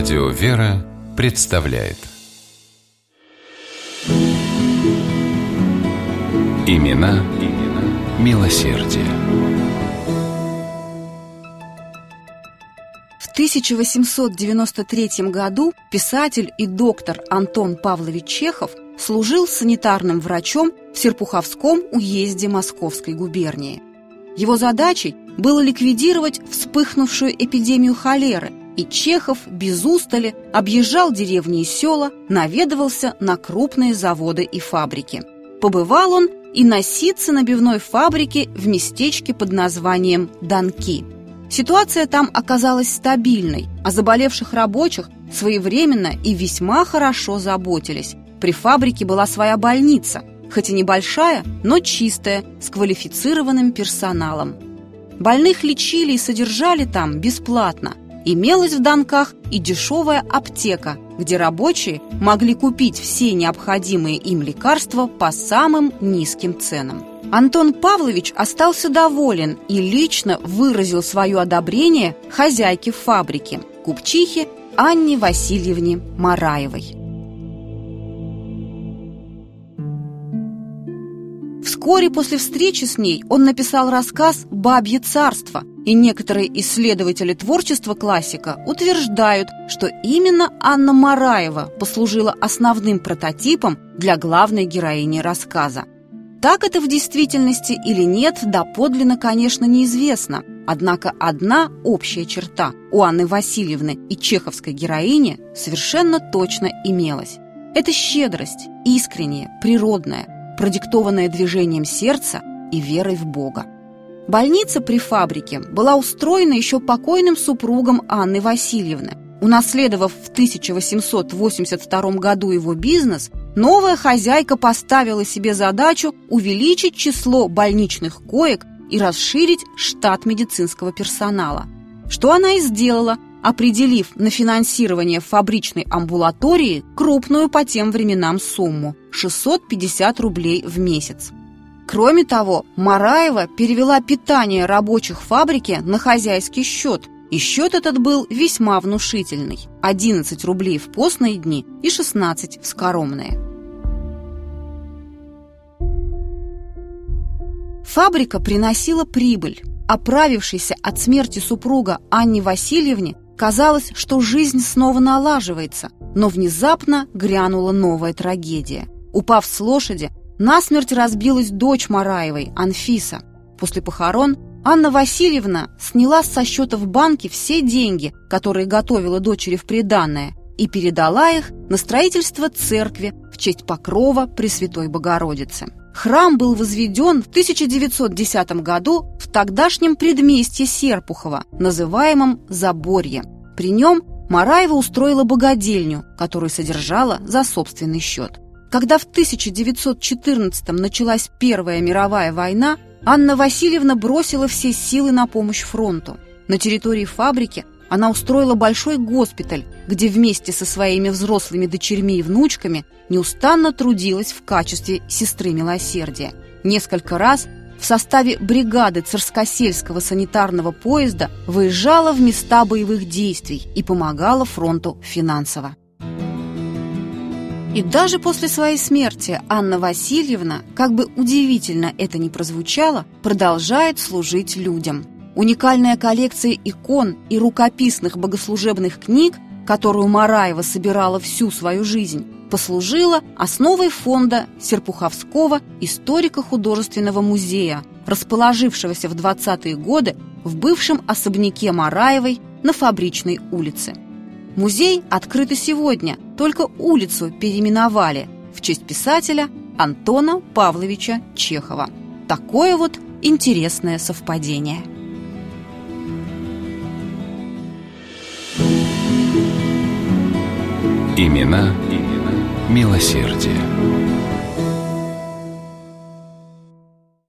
Радио «Вера» представляет Имена, имена милосердие. В 1893 году писатель и доктор Антон Павлович Чехов служил санитарным врачом в Серпуховском уезде Московской губернии. Его задачей было ликвидировать вспыхнувшую эпидемию холеры, и Чехов без устали объезжал деревни и села, наведывался на крупные заводы и фабрики. Побывал он и на ситцо-набивной фабрике в местечке под названием Донки. Ситуация там оказалась стабильной, а заболевших рабочих своевременно и весьма хорошо заботились. При фабрике была своя больница, хоть и небольшая, но чистая, с квалифицированным персоналом. Больных лечили и содержали там бесплатно. Имелась в Донках и дешевая аптека, где рабочие могли купить все необходимые им лекарства по самым низким ценам. Антон Павлович остался доволен и лично выразил свое одобрение хозяйке фабрики, купчихе Анне Васильевне Мараевой. Вскоре после встречи с ней он написал рассказ «Бабье царство», и некоторые исследователи творчества классика утверждают, что именно Анна Мараева послужила основным прототипом для главной героини рассказа. Так это в действительности или нет, доподлинно, конечно, неизвестно. Однако одна общая черта у Анны Васильевны и чеховской героини совершенно точно имелась. Это щедрость, искренняя, природная, продиктованное движением сердца и верой в Бога. Больница при фабрике была устроена еще покойным супругом Анны Васильевны. Унаследовав в 1882 году его бизнес, новая хозяйка поставила себе задачу увеличить число больничных коек и расширить штат медицинского персонала. Что она и сделала – определив на финансирование фабричной амбулатории крупную по тем временам сумму – 650 рублей в месяц. Кроме того, Мараева перевела питание рабочих фабрики на хозяйский счет, и счет этот был весьма внушительный – 11 рублей в постные дни и 16 в скоромные. Фабрика приносила прибыль. Оправившейся от смерти супруга Анне Васильевне Казалось, что жизнь снова налаживается, но внезапно грянула новая трагедия. Упав с лошади, насмерть разбилась дочь Мараевой, Анфиса. После похорон Анна Васильевна сняла со счета в банке все деньги, которые готовила дочери в приданное, и передала их на строительство церкви в честь покрова Пресвятой Богородицы. Храм был возведен в 1910 году в тогдашнем предместье Серпухова, называемом Заборье. При нем Мараева устроила богадельню, которую содержала за собственный счет. Когда в 1914 началась Первая мировая война, Анна Васильевна бросила все силы на помощь фронту. На территории фабрики она устроила большой госпиталь, где вместе со своими взрослыми дочерьми и внучками неустанно трудилась в качестве сестры милосердия. Несколько раз в составе бригады Царскосельского санитарного поезда выезжала в места боевых действий и помогала фронту финансово. И даже после своей смерти Анна Васильевна, как бы удивительно это ни прозвучало, продолжает служить людям – Уникальная коллекция икон и рукописных богослужебных книг, которую Мараева собирала всю свою жизнь, послужила основой фонда Серпуховского историко-художественного музея, расположившегося в 20-е годы в бывшем особняке Мараевой на Фабричной улице. Музей открыт и сегодня, только улицу переименовали в честь писателя Антона Павловича Чехова. Такое вот интересное совпадение. Имена, имена милосердие.